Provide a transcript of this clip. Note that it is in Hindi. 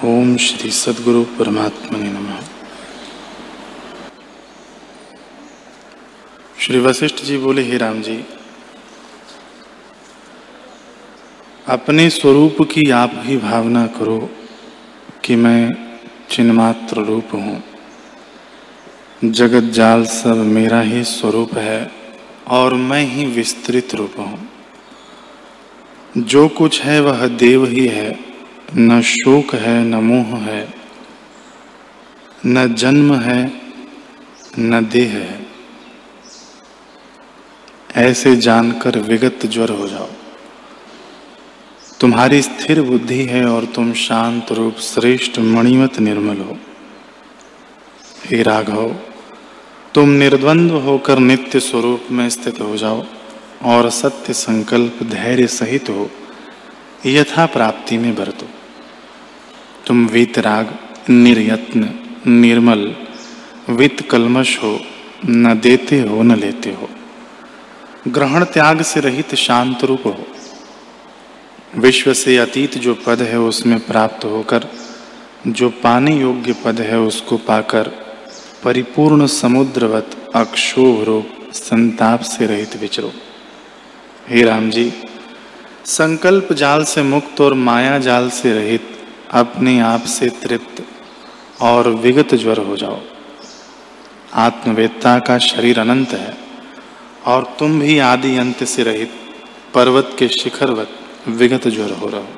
ओम श्री सदगुरु परमात्मा ने नमः। श्री वशिष्ठ जी बोले, हे राम जी, अपने स्वरूप की आप ही भावना करो कि मैं चिन्मात्र रूप हूँ। जगत जाल सब मेरा ही स्वरूप है और मैं ही विस्तृत रूप हूँ। जो कुछ है वह देव ही है न शोक है, न मोह है, न जन्म है, न देह है। ऐसे जानकर विगत ज्वर हो जाओ। तुम्हारी स्थिर बुद्धि है और तुम शांत रूप श्रेष्ठ मणिमत निर्मल हो। हे राघव, तुम निर्द्वंद्व होकर नित्य स्वरूप में स्थित हो जाओ और सत्य संकल्प धैर्य सहित हो। यथा प्राप्ति में बरतो। तुम वीतराग निर्यत्न, निर्मल, वित कलमश हो, न देते हो, न लेते हो। ग्रहण त्याग से रहित शांत रूप हो। विश्व से अतीत जो पद है उसमें प्राप्त होकर, जो पाने योग्य पद है उसको पाकर, परिपूर्ण समुद्रवत अक्षोभ रूप संताप से रहित विचरो। हे राम जी, संकल्प जाल से मुक्त और माया जाल से रहित अपने आप से तृप्त और विगत ज्वर हो जाओ। आत्मवेत्ता का शरीर अनंत है और तुम भी आदि अंत से रहित पर्वत के शिखरवत विगत ज्वर हो रहो।